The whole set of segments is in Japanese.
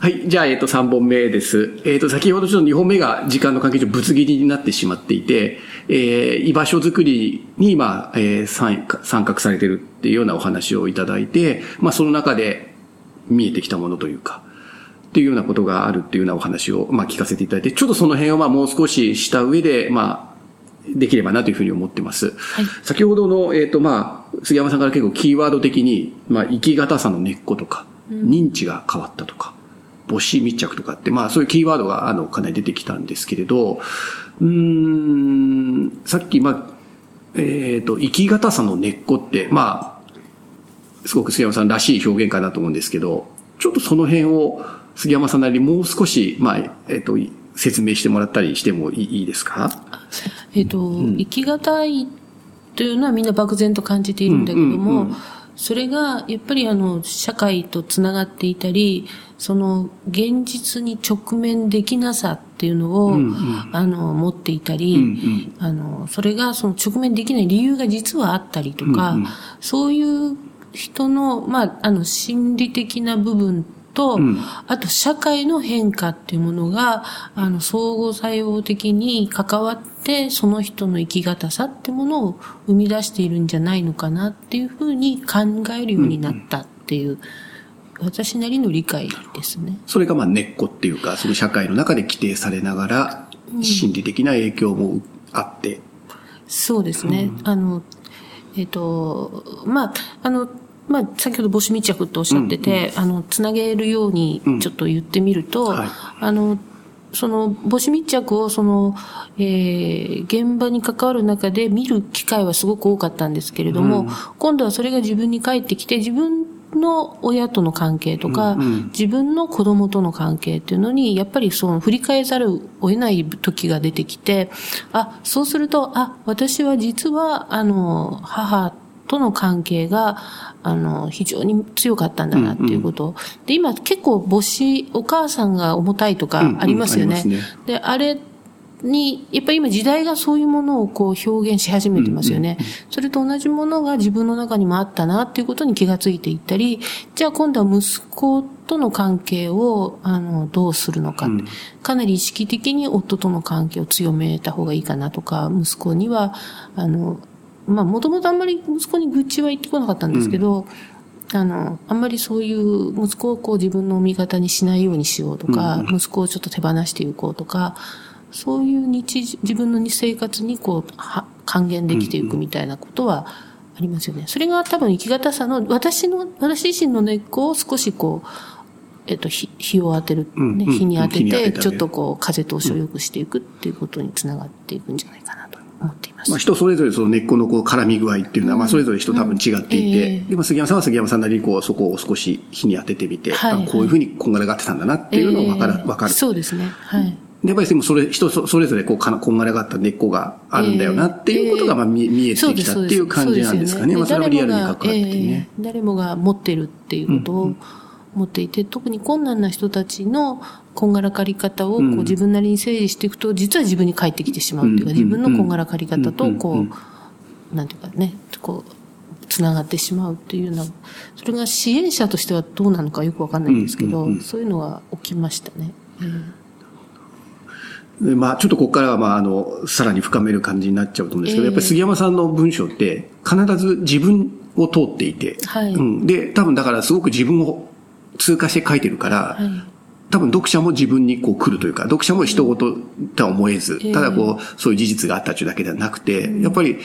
はい。じゃあ、えっ、ー、と、3本目です。えっ、ー、と、先ほどちょっと2本目が時間の関係上ぶつ切りになってしまっていて、えー、居場所づくりに、まあ、えー、参画されてるっていうようなお話をいただいて、まあ、その中で見えてきたものというか、っていうようなことがあるっていうようなお話を、まあ、聞かせていただいて、ちょっとその辺を、まあ、もう少しした上で、まあ、できればなというふうに思ってます。はい、先ほどの、えっ、ー、と、まあ、杉山さんから結構キーワード的に、まあ、生き方さの根っことか、認知が変わったとか、母子密着とかって、まあそういうキーワードがあのかなり出てきたんですけれど、うん、さっき、まあ、えっ、ー、と、生き方さの根っこって、まあ、すごく杉山さんらしい表現かなと思うんですけど、ちょっとその辺を杉山さんなりにもう少し、まあ、えっ、ー、と、説明してもらったりしてもいいですか？えっ、ー、と、うん、生き方いというのはみんな漠然と感じているんだけども、うんうんうんそれが、やっぱりあの、社会とつながっていたり、その、現実に直面できなさっていうのを、うんうん、あの、持っていたり、うんうん、あの、それがその直面できない理由が実はあったりとか、うんうん、そういう人の、まあ、あの、心理的な部分と、うん、あと社会の変化っていうものが、あの、相互作用的に関わって、その人の生き方さってものを生み出しているんじゃないのかなっていうふうに考えるようになったっていう、うん私なりの理解ですね。それがまあ根っこっていうか、その社会の中で規定されながら、心理的な影響もあって。うん、そうですね。あの、えっ、ー、と、まあ、あの、まあ、先ほど母子密着っておっしゃってて、うんうん、あの、つなげるようにちょっと言ってみると、うんはい、あの、その母子密着をその、えー、現場に関わる中で見る機会はすごく多かったんですけれども、うん、今度はそれが自分に返ってきて、自分の親との関係とか、うんうん、自分の子供との関係っていうのに、やっぱりその振り返ざるを得ない時が出てきて、あ、そうすると、あ、私は実は、あの、母との関係が、あの、非常に強かったんだなっていうこと。うんうん、で、今結構母子、お母さんが重たいとかありますよね。うんうん、ねで、あれに、やっぱり今時代がそういうものをこう表現し始めてますよね。それと同じものが自分の中にもあったなっていうことに気がついていったり、じゃあ今度は息子との関係を、あの、どうするのか、うん、かなり意識的に夫との関係を強めた方がいいかなとか、息子には、あの、まあ、もともとあんまり息子に愚痴は言ってこなかったんですけど、うん、あの、あんまりそういう息子をこう自分の味方にしないようにしようとか、うん、息子をちょっと手放していこうとか、そういう日、自分の生活にこう、は還元できていくみたいなことはありますよね。それが多分生き方さの、私の、私自身の根っこを少しこう、えっと、日日を当てる、ね、日に当てて、ちょっとこう、風通しを良くしていくっていうことにつながっていくんじゃないかなと。思っています。まあ人それぞれその根っこのこう絡み具合っていうのは、まあそれぞれ人多分違っていて、でも杉山さんは杉山さんなりにこうそこを少し日に当ててみて、はいこういうふうにこんがらがってたんだなっていうのをわかる、わかる。そうですね。はい。やっぱりでもそれ、人それぞれこうかこんがらがった根っこがあるんだよなっていうことがまあ見,、見えてきたっていう感じなんですかね。まあそれはリアルに関わってね。誰もが持ってるっていうことを、持っていて、特に困難な人たちのこんがらかり方をこう自分なりに整理していくと、実は自分に返ってきてしまうっていうか、自分のこんがらかり方と、こう、なんていうかね、こう、つながってしまうっていうような、それが支援者としてはどうなのかよくわかんないんですけど、そういうのが起きましたね。うん。まあ、ちょっとここからは、まあ、あの、さらに深める感じになっちゃうと思うんですけど、えー、やっぱり杉山さんの文章って、必ず自分を通っていて、はい、うん、で、多分だからすごく自分を通過して書いてるから、はい、多分読者も自分にこう来るというか、読者も人事とは思えず、ただこう、そういう事実があったというだけではなくて、やっぱり、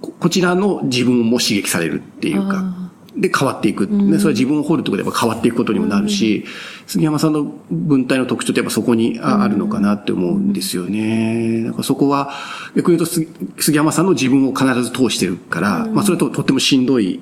こちらの自分も刺激されるっていうか、で変わっていく。で、それは自分を掘るところで変わっていくことにもなるし、杉山さんの文体の特徴ってやっぱそこにあるのかなって思うんですよね。なんかそこは、逆に言うと杉山さんの自分を必ず通してるから、まあそれととってもしんどい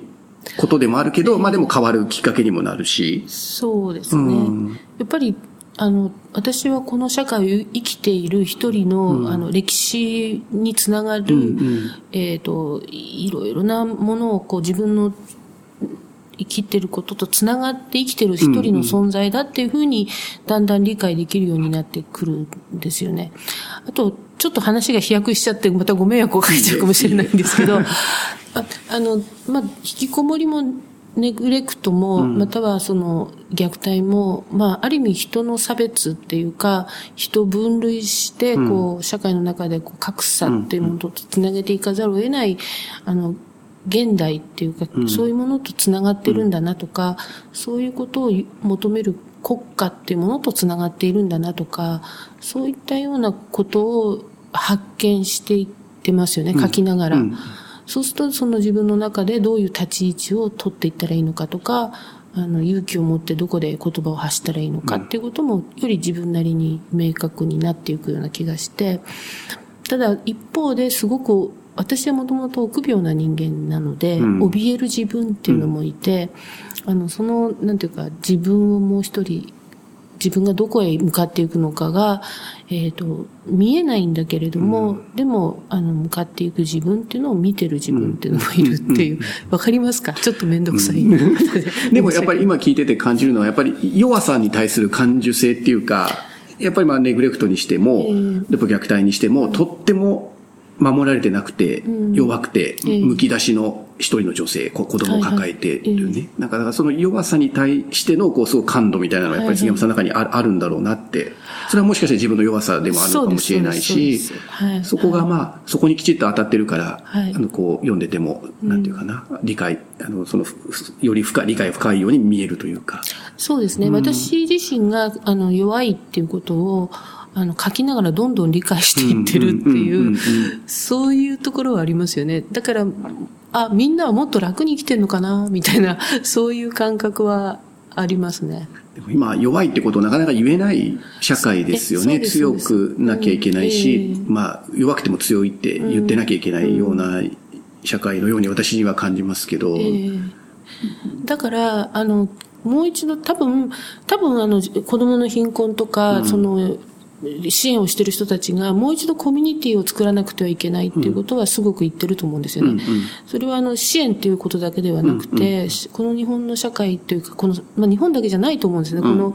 ことでもあるけど、まあでも変わるきっかけにもなるし。そうですね。うん、やっぱり、あの、私はこの社会を生きている一人の、うん、あの、歴史につながる、うんうん、えっ、ー、と、いろいろなものをこう自分の生きてることとつながって生きてる一人の存在だっていうふうに、だんだん理解できるようになってくるんですよね。あと、ちょっと話が飛躍しちゃって、またご迷惑をかけちゃうかもしれないんですけど、ああの、まあ、引きこもりもネグレクトも、うん、またはその虐待も、まあ、ある意味人の差別っていうか、人を分類して、こう、社会の中でこう格差っていうものとつなげていかざるを得ない、あの、現代っていうか、そういうものとつながってるんだなとか、そういうことを求める国家っていうものとつながっているんだなとか、そういったようなことを発見していってますよね、書きながら。うん。そうすると、その自分の中でどういう立ち位置を取っていったらいいのかとか、あの、勇気を持ってどこで言葉を発したらいいのかっていうことも、より自分なりに明確になっていくような気がして、ただ一方ですごく私はもともと臆病な人間なので、うん、怯える自分っていうのもいて、うん、あの、その、なんていうか、自分をもう一人自分がどこへ向かっていくのかが、えっ、ー、と、見えないんだけれども、うん、でも、あの、向かっていく自分っていうのを見てる自分っていうのもいるっていう、わ、かりますか？ちょっとめんどくさい。でもやっぱり今聞いてて感じるのは、やっぱり弱さに対する感受性っていうか、やっぱりまあネグレクトにしても、えー、やっぱ虐待にしても、とっても守られてなくて、弱くて、むき出しの一人の女性、子供を抱えてるね。なんか、だからその弱さに対しての、こう、すごく感度みたいなのがやっぱり杉山さんの中にあるんだろうなって。それはもしかして自分の弱さでもあるのかもしれないし、そこがまあ、そこにきちっと当たってるから、あの、こう、読んでても、なんていうかな、理解、あの、その、より深い、理解深いように見えるというか。そうですね。私自身が、あの、弱いっていうことを、あの、書きながらどんどん理解していってるっていう、そういうところはありますよね。だから、あ、みんなはもっと楽に生きてるのかな、みたいな、そういう感覚はありますね。でも今、弱いってことをなかなか言えない社会ですよね。強くなきゃいけないし、うんえー、まあ、弱くても強いって言ってなきゃいけないような社会のように私には感じますけど。えー、だから、あの、もう一度多分、多分あの、子供の貧困とか、うん、その、支援をしている人たちがもう一度コミュニティを作らなくてはいけないっていうことはすごく言ってると思うんですよね。うんうん、それはあの支援っていうことだけではなくて、うんうん、この日本の社会というか、この、まあ、日本だけじゃないと思うんですね。この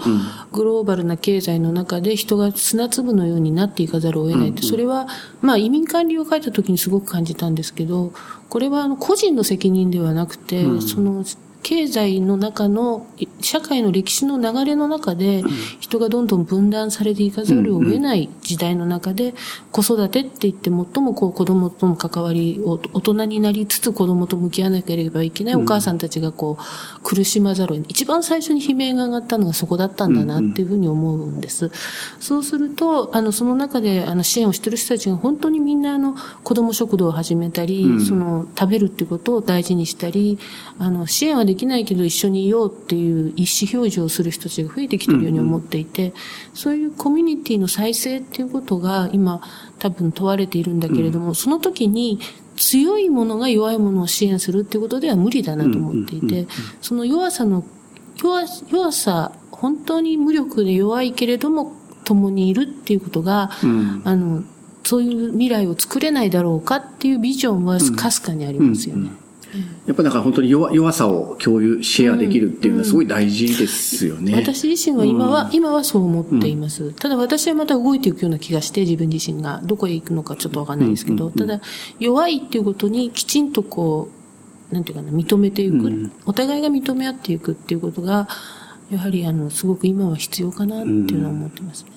グローバルな経済の中で人が砂粒のようになっていかざるを得ないって、それは、まあ移民管理を書いた時にすごく感じたんですけど、これはあの個人の責任ではなくて、その経済の中の、社会の歴史の流れの中で、人がどんどん分断されていかざるを得ない時代の中で、子育てって言って最もこう子供との関わりを大人になりつつ子供と向き合わなければいけないお母さんたちがこう苦しまざるを得ない。一番最初に悲鳴が上がったのがそこだったんだなっていうふうに思うんです。そうすると、あの、その中であの支援をしてる人たちが本当にみんなあの子供食堂を始めたり、その食べるっていうことを大事にしたり、あの、支援はできないけど一緒にいようっていう意思表示をする人たちが増えてきてるように思っていて、うんうん、そういうコミュニティの再生っていうことが今多分問われているんだけれども、うん、その時に強いものが弱いものを支援するっていうことでは無理だなと思っていて、その弱さの、弱弱さ、本当に無力で弱いけれども共にいるっていうことが、うん、あの、そういう未来を作れないだろうかっていうビジョンはかすかにありますよね。うんうんやっぱだから本当に弱弱さを共有、シェアできるっていうのはすごい大事ですよね。うん。うん、私自身は今は、うん、今はそう思っています。ただ私はまた動いていくような気がして、自分自身が。どこへ行くのかちょっとわかんないですけど、ただ弱いっていうことにきちんとこう、なんていうかな、認めていく、お互いが認め合っていくっていうことが、やはりあの、すごく今は必要かなっていうのは思ってますね。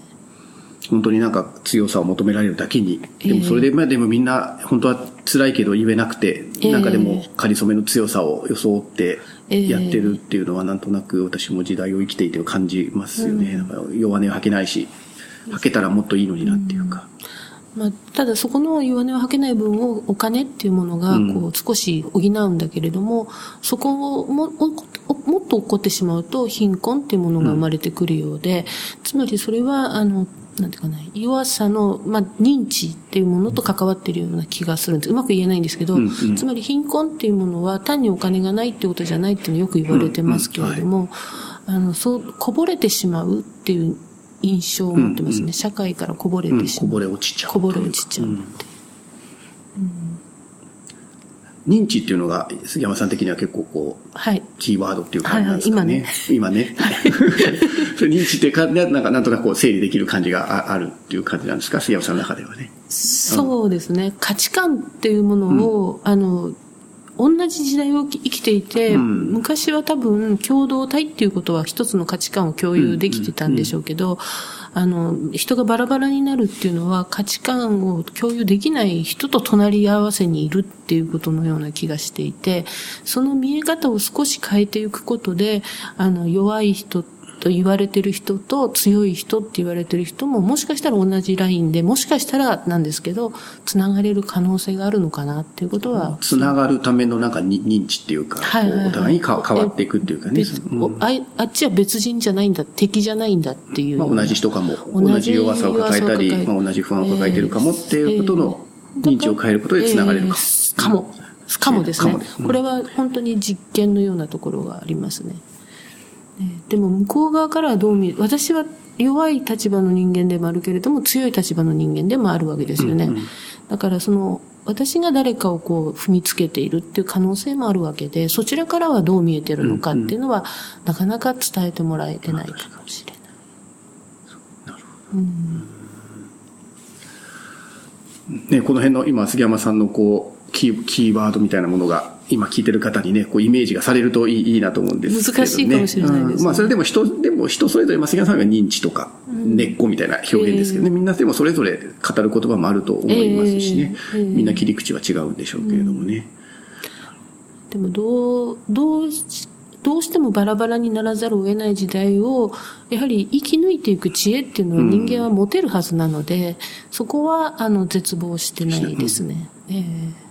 本当になんか強さを求められるだけに、でもそれで、まあでもみんな本当は辛いけど言えなくて、なんかでも仮初めの強さを装ってやってるっていうのはなんとなく私も時代を生きていて感じますよね。うん、弱音を吐けないし、吐けたらもっといいのになっていうか。うん、まあ、ただそこの弱音を吐けない分をお金っていうものがこう少し補うんだけれども、うん、そこをももっと起こってしまうと貧困っていうものが生まれてくるようで、つまりそれはあのなんていうかな、弱さの、まあ、認知っていうものと関わっているような気がするんです。うまく言えないんですけど、うんうん、つまり貧困っていうものは単にお金がないってことじゃないっていうのよく言われてますけれども、あの、そう、こぼれてしまうっていう印象を持ってますね。うんうん、社会からこぼれてしまう。こぼれ落ちちゃう。こぼれ落ちちゃうって。うん認知っていうのが杉山さん的には結構こう、はい、キーワードっていう感じなんですかね。はいはい、今ね。今ね。認知ってか、なんかなんとなくこう整理できる感じがあるっていう感じなんですか？杉山さんの中ではね。そうですね。価値観っていうものを、うん、あの、同じ時代を生きていて、うん、昔は多分共同体っていうことは一つの価値観を共有できてたんでしょうけど、あの、人がバラバラになるっていうのは価値観を共有できない人と隣り合わせにいるっていうことのような気がしていて、その見え方を少し変えていくことで、あの、弱い人と言われてる人と強い人って言われてる人ももしかしたら同じラインで、もしかしたらなんですけど、つながれる可能性があるのかなっていうことは。つながるためのなんか認知っていうか、はいはいはい、お互いに変わっていくっていうかね。うん、ああっちは別人じゃないんだ、敵じゃないんだっていう。まあ、同じ人かも、同じ弱さを抱えたり、まあ、同じ不安を抱えてるかもっていうことの認知を変えることでつながれるかも。えー、かも。かもですね。これは本当に実験のようなところがありますね。でも向こう側からはどう見る私は弱い立場の人間でもあるけれども強い立場の人間でもあるわけですよね。うんうん、だからその私が誰かをこう踏みつけているっていう可能性もあるわけで、そちらからはどう見えてるのかっていうのは、うんうん、なかなか伝えてもらえてないかもしれない。なるほど。うん、ね、この辺の今杉山さんのこうキーキーワードみたいなものが今聞いてる方にね、こうイメージがされるといいいいなと思うんですけど、ね、難しいかもしれないです、ね。うん、まあそれでも人、でも人それぞれ、まあ、杉山さんが認知とか、根っこみたいな表現ですけどね、うん、みんなでもそれぞれ語る言葉もあると思いますしね、えーえー、みんな切り口は違うんでしょうけれどもね。うん、でもどう、どうどうしてもバラバラにならざるを得ない時代を、やはり生き抜いていく知恵っていうのは人間は持てるはずなので、うん、そこは、あの、絶望してないですね。えー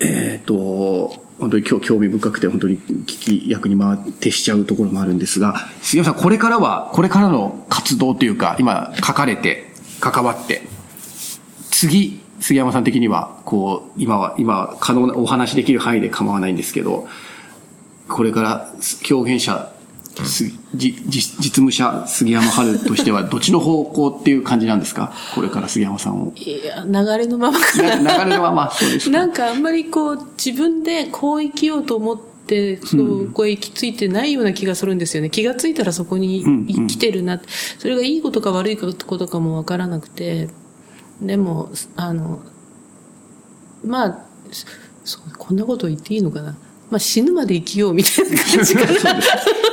えっ、ー、と、本当に興味深くて本当に聞き役に回ってしちゃうところもあるんですが、杉山さん、これからは、これからの活動というか、今書かれて、関わって、次、杉山さん的には、こう、今は、今、可能なお話できる範囲で構わないんですけど、これから表現者じ実務者杉山春としてはどっちの方向っていう感じなんですか？これから杉山さんを。いや、流れのままかな。流れのまま、そうですなんかあんまりこう自分でこう生きようと思って、そこへ行き着いてないような気がするんですよね。気がついたらそこに生きてるな。それがいいことか悪いことかもわからなくて。でも、あの、まあ、そうこんなこと言っていいのかな。まあ、死ぬまで生きようみたいな感じかな。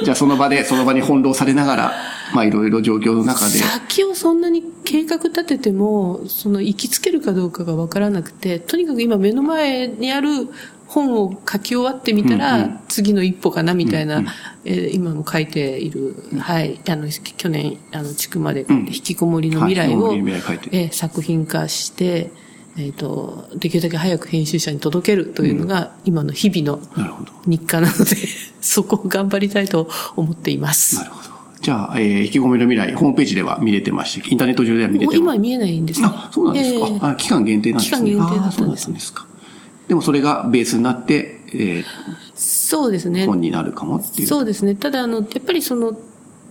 じゃあその場で、その場に翻弄されながら、まあいろいろ状況の中で。先をそんなに計画立てても、その行きつけるかどうかがわからなくて、とにかく今目の前にある本を書き終わってみたら、次の一歩かなみたいな、えー、今も書いている、はい、あの、去年、あの、地区まで引きこもりの未来を、えー、作品化して、えっ、ー、と、できるだけ早く編集者に届けるというのが、今の日々の日課なので、そこを頑張りたいと思っています。なるほど。じゃあ、えー、引き込みの未来、ホームページでは見れてまして、インターネット上では見れても今見えないんですね。あ、そうなんですか。えー、あ期間限定なんですね。期間限定だったんですね。ですか。でもそれがベースになって、えー、そうですね。本になるかもっていう。そうですね。ただ、あの、やっぱりその、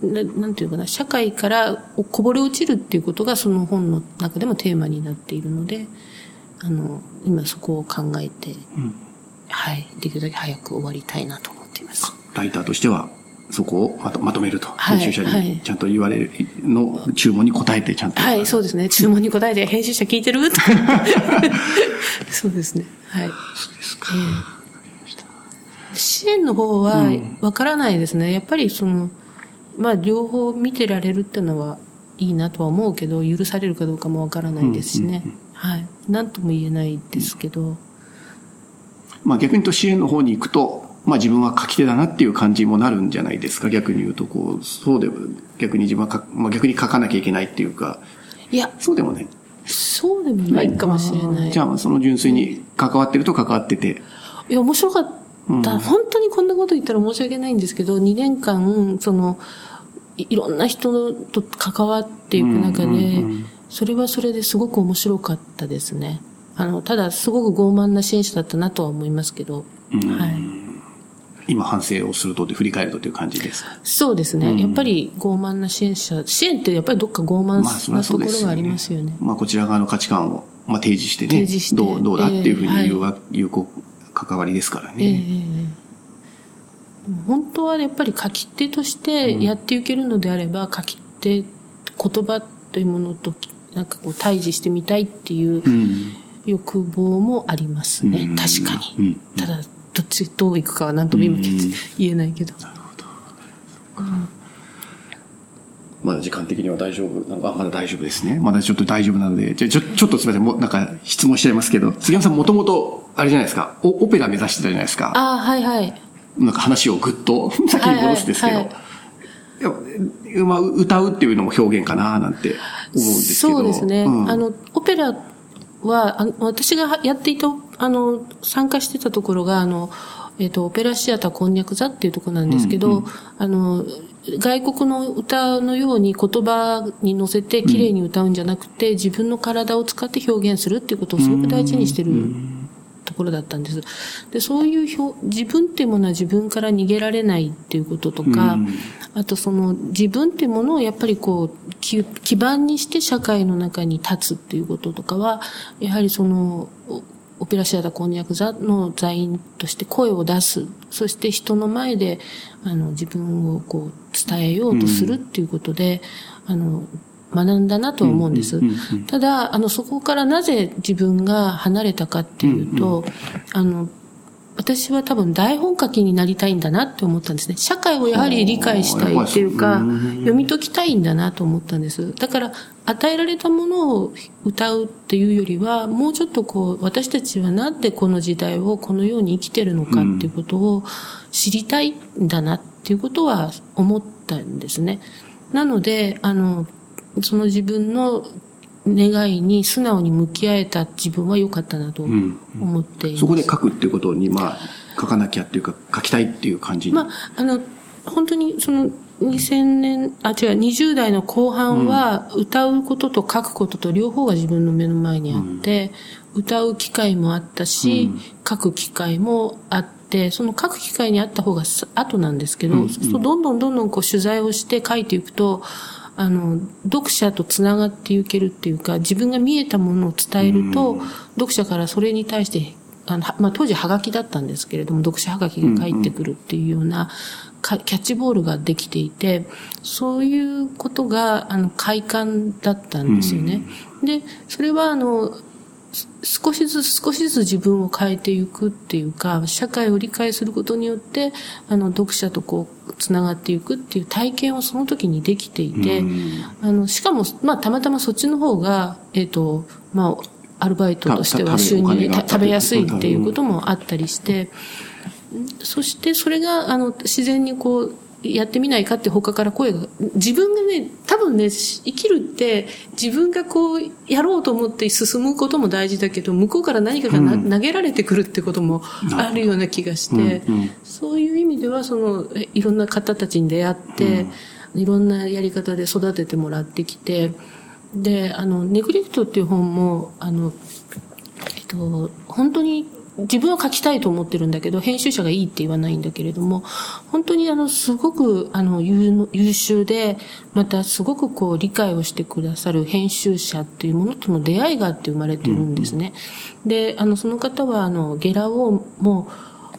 ななんていうかな、社会からこぼれ落ちるっていうことがその本の中でもテーマになっているので、あの、今そこを考えて、うん、はい、できるだけ早く終わりたいなと思っています。ライターとしては、そこをまとまとめると。編集者にちゃんと言われるの注文に答えてちゃんと。はい、そうですね。注文に答えて、編集者聞いてる？そうですね。はい。そうですか。えー、支援の方は、わからないですね。やっぱりその、まあ、両方見てられるっていうのはいいなとは思うけど、許されるかどうかもわからないですしね。うんうんうんはい。何とも言えないですけど。まあ逆に言うと支援の方に行くと、まあ自分は書き手だなっていう感じもなるんじゃないですか？逆に言うと、こう、そうでも、逆に自分はまあ逆に書かなきゃいけないっていうか。いや。そうでもね。そうでもないかもしれない。じゃあ、その純粋に関わってると関わってて。いや、面白かった。うん、本当にこんなこと言ったら申し訳ないんですけど、2年間、その、いろんな人と関わっていく中で、それはそれですごく面白かったですね。あの、ただ、すごく傲慢な支援者だったなとは思いますけど、はい。今反省をするとで振り返るとという感じですか？そうですね、うん、やっぱり傲慢な支援者、支援ってやっぱりどっか傲慢なところがありますよね。まあ、こちら側の価値観を、まあ、提示してね、提示してどうどうだっていうふうに言う,、えーはい、いう関わりですからね。えー本当はやっぱり書き手としてやっていけるのであれば、書き手、言葉というものとなんかこう対峙してみたいっていう、うん、欲望もありますね。確かに。ただ、どっち、どういくかは何とも今言えないけど。なるほど。まだ時間的には大丈夫なんかまだ大丈夫ですね。まだちょっと大丈夫なので、じゃちょ、ちょっとすみません。もうなんか質問しちゃいますけど、杉山さんもともと、あれじゃないですか、オオペラ目指してたじゃないですか。ああ、はいはい。なんか話をぐっと 先に戻すんですけど。はいはいはいまあ、歌うっていうのも表現かななんて思うんですけど。そうですね。うん、あの、オペラは、あの私がやっていた、あの、参加してたところが、あの、えっ、ー、と、オペラシアターこんにゃく座っていうところなんですけど、うんうん、あの、外国の歌のように言葉に乗せて綺麗に歌うんじゃなくて、うん、自分の体を使って表現するっていうことをすごく大事にしてるところだったんです。で、そういう表、自分っていうものは自分から逃げられないっていうこととか、うん、あとその自分っていうものをやっぱりこう、基盤にして社会の中に立つっていうこととかは、やはりその、オペラシアタこんにゃく座の座員として声を出す。そして人の前で、あの、自分をこう、伝えようとするっていうことで、うん、あの、学んだなと思うんです。ただ、あの、そこからなぜ自分が離れたかっていうと、あの、私は多分台本書きになりたいんだなって思ったんですね。社会をやはり理解したいっていうか、読み解きたいんだなと思ったんです。だから、与えられたものを歌うっていうよりは、もうちょっとこう、私たちはなんでこの時代をこのように生きてるのかっていうことを知りたいんだなっていうことは思ったんですね。なので、あの、その自分の願いに素直に向き合えた自分は良かったなと思っています、うん、そこで書くっていうことに、まあ、書かなきゃっていうか、書きたいっていう感じまあ、あの、本当にその、2000年、あ、違う、20代の後半は、歌うことと書くことと両方が自分の目の前にあって、うん、歌う機会もあったし、うん、書く機会もあって、その書く機会にあった方が後なんですけど、うん、そうどんどんどんどんこう取材をして書いていくと、あの、読者と繋がっていけるっていうか、自分が見えたものを伝えると、読者からそれに対して、あの、まあ、当時ハガキだったんですけれども、読者ハガキが返ってくるっていうような、キャッチボールができていて、そういうことが、あの、快感だったんですよね。で、それは、あの、少しずつ少しずつ自分を変えていくっていうか、社会を理解することによって、あの、読者とこう、つながっていくっていう体験をその時にできていて、あの、しかも、まあ、たまたまそっちの方が、えっ、ー、と、まあ、アルバイトとしては収入食べやすいっていうこともあったりして、そしてそれが、あの、自然にこう、やってみないかって他から声が、自分がね、多分ね、生きるって自分がこうやろうと思って進むことも大事だけど、向こうから何かが、うん、投げられてくるってこともあるような気がして、うんうん、そういう意味ではその、いろんな方たちに出会って、いろんなやり方で育ててもらってきて、で、あの、ネグリクトっていう本も、あの、えっと、本当に自分は書きたいと思ってるんだけど、編集者がいいって言わないんだけれども、本当にあの、すごく、あの、優秀で、またすごくこう、理解をしてくださる編集者っていうものとの出会いがあって生まれてるんですね。うん、で、あの、その方は、あの、ゲラをも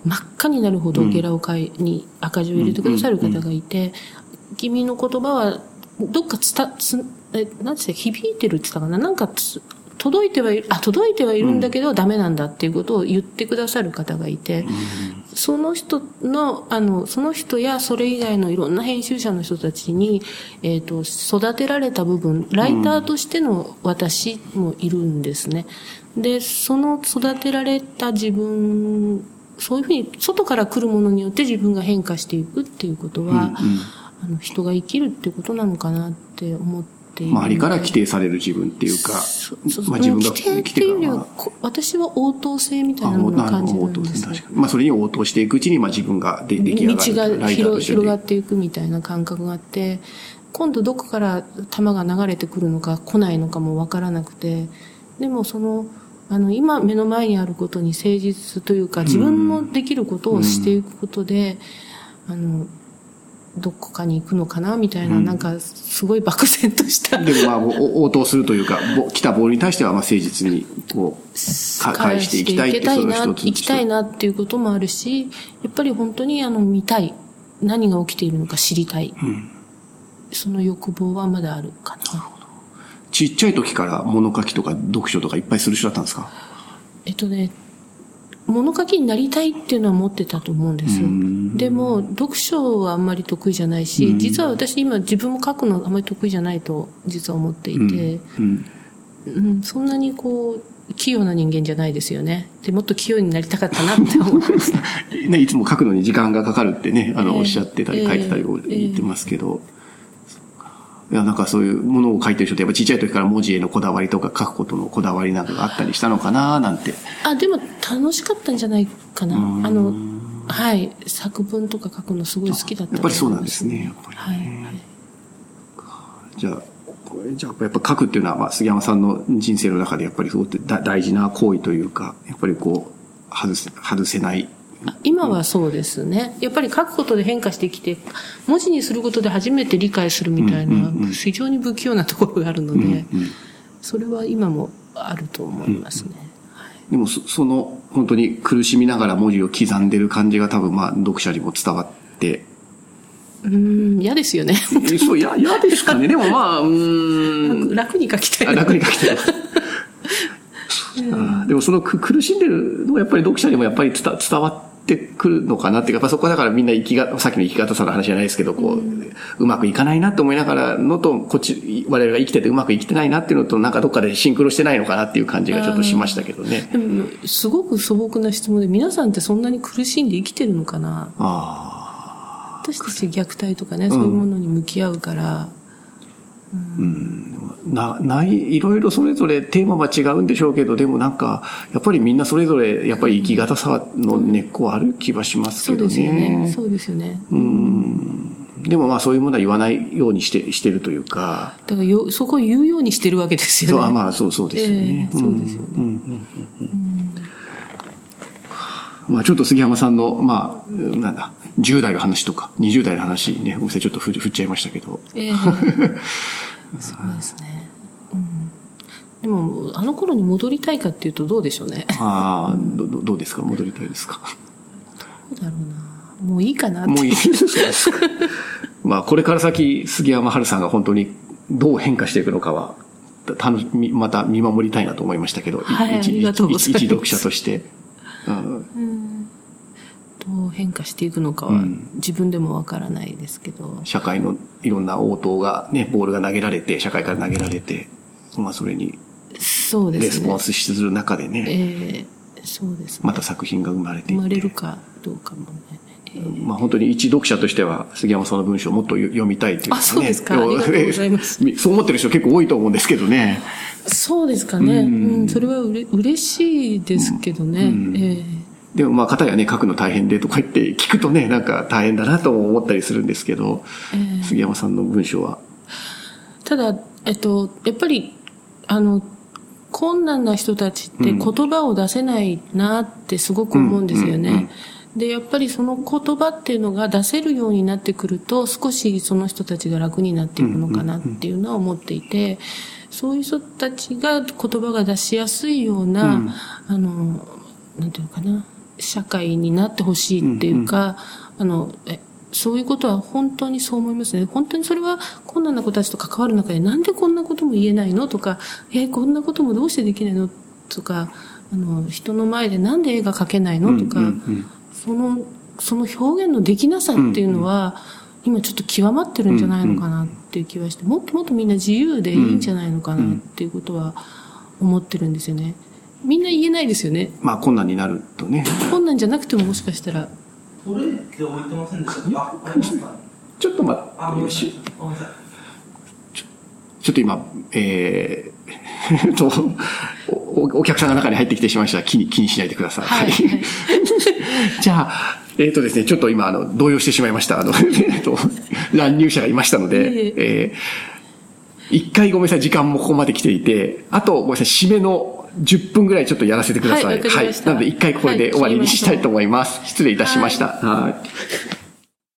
う、真っ赤になるほどゲラを買いに赤字を入れてくださる方がいて、君の言葉は、どっかつた、つ、え、なんて響いてるって言ったかな？なんか届いてはいる、あ、届いてはいるんだけど、ダメなんだっていうことを言ってくださる方がいて、その人の、あの、その人やそれ以外のいろんな編集者の人たちに、えっ、ー、と、育てられた部分、ライターとしての私もいるんですね。で、その育てられた自分、そういうふうに外から来るものによって自分が変化していくっていうことは、うんうん、あの人が生きるってことなのかなって思って、周りから規定される自分っていうか、まあ自分が規定っていうよりは、私は応答性みたいなものを感じるんです、ね、まあそれに応答していくうちに、まあ自分が出来上がる。道が広広がっていくみたいな感覚があって、今度どこから弾が流れてくるのか来ないのかもわからなくて、でもその、あの、今目の前にあることに誠実というか、自分のできることをしていくことで、あの、どこかに行くのかなみたいな、うん、なんか、すごい漠然とした。でもまあ、応答するというか、来たボールに対しては、まあ、誠実に、こう、返していきたいっていうの行きたいなっていうこともあるし、やっぱり本当に、あの、見たい。何が起きているのか知りたい。うん、その欲望はまだあるかな。なるほど。ちっちゃい時から物書きとか読書とかいっぱいする人だったんですかえっとね、物書きになりたいっていうのは持ってたと思うんです。でも、読書はあんまり得意じゃないし、実は私今自分も書くのあんまり得意じゃないと実は思っていて、うん、うん、そんなにこう、器用な人間じゃないですよね。で、もっと器用になりたかったなって思います。ね、いつも書くのに時間がかかるってね、あの、おっしゃってたり書いてたり言ってますけど、いや、なんかそういうものを書いてる人って、やっぱちっちゃい時から文字へのこだわりとか書くことのこだわりなどがあったりしたのかななんて。あ、でも楽しかったんじゃないかな。あの、はい、作文とか書くのすごい好きだったやっぱりそうなんですね、やっぱり、ね。はい、じゃあ、じゃあやっぱ書くっていうのは、まあ、杉山さんの人生の中でやっぱりすごく大事な行為というか、やっぱりこう、外せ、外せない今はそうですね。やっぱり書くことで変化してきて、文字にすることで初めて理解するみたいな、非常に不器用なところがあるので、それは今もあると思いますね。でもそ、その、本当に苦しみながら文字を刻んでる感じが多分、まあ、読者にも伝わって。うん、嫌ですよね。そう、嫌、嫌ですかね。でもまあ、うん。楽に書きたい。楽に書きたい。でもその苦しんでるのはやっぱり読者にもやっぱり伝伝わってくるのかなっていうか、やっぱそこはだからみんな生きが、さっきの生き方さの話じゃないですけど、こう、うん、うまくいかないなって思いながらのと、こっち、我々が生きててうまくいきてないなっていうのと、なんかどっかでシンクロしてないのかなっていう感じがちょっとしましたけどね。でも、すごく素朴な質問で、皆さんってそんなに苦しんで生きてるのかな？あ私たち虐待とかね、そういうものに向き合うから、うん、うんな、ない、いろいろそれぞれテーマは違うんでしょうけど、でもなんか、やっぱりみんなそれぞれ、やっぱり生き方さの根っこはある気はしますけどね。そうですよね。そうですよね。うん。でもまあそういうものは言わないようにして、してるというか。だからよ、そこを言うようにしてるわけですよね。そう、まあそうそうですよね。えー、そうですよね。うんうんうん、まあちょっと杉山さんの、まあ、なんだ、10代の話とか、20代の話ね、ごめんなさい、ちょっと振っちゃいましたけど。えーそうですね。うん。でも、あの頃に戻りたいかっていうとどうでしょうね。ああ、ど、どうですか？戻りたいですか？どうだろうな。もういいかなって。もういいですか。まあ、これから先、杉山春さんが本当にどう変化していくのかは、たのまた見守りたいなと思いましたけど、はい、一ありがとうございます。一読者として。うん、うんどう変化していくのかは自分でもわからないですけど、うん、社会のいろんな応答がね、ボールが投げられて、社会から投げられて、まあそれに、そうですね。レスポンスする中でね、えー、そうですね。また作品が生まれて生まれるかどうかもね。えー、まあ本当に一読者としては、杉山さんの文章をもっと読みたいというか、ね、あ、そうですか。ありがとうございます。そう思ってる人結構多いと思うんですけどね。そうですかね。うん、うん、それはうれ嬉しいですけどね。うん、えーでもまあ、方やね、書くの大変でとか言って聞くとね、なんか大変だなと思ったりするんですけど、えー、杉山さんの文章は。ただ、えっと、やっぱり、あの、困難な人たちって言葉を出せないなってすごく思うんですよね。で、やっぱりその言葉っていうのが出せるようになってくると、少しその人たちが楽になっていくのかなっていうのは思っていて、そういう人たちが言葉が出しやすいような、うん、あの、なんていうのかな、社会になってほしいっていうか、うんうん、あの、えそういうことは本当にそう思いますね。本当にそれは困難な子たちと関わる中でなんでこんなことも言えないのとか、えこんなこともどうしてできないのとか、あの、人の前でなんで絵が描けないのとか、うんうんうん、その、その表現のできなさっていうのは、うんうん、今ちょっと極まってるんじゃないのかなっていう気はして、もっともっとみんな自由でいいんじゃないのかなっていうことは思ってるんですよね。みんな言えないですよね。まあ困難になるとね。困難じゃなくてももしかしたら。これって置いてませんでした？あ、ありますかちょっと待って。あ、ごめんなさい。ごめんなさい。ちょちょっと今、えー、とお、お客さんが中に入ってきてしまいました。気に、気にしないでください。はい。はい、じゃあ、えっ、ー、とですね、ちょっと今、あの、動揺してしまいました。あの、えっと、乱入者がいましたので、えー、一回ごめんなさい、時間もここまで来ていて、あとごめんなさい、締めの10分ぐらいちょっとやらせてください。はい、はい。なので一回これで終わりにしたいと思います。失礼いたしました。はい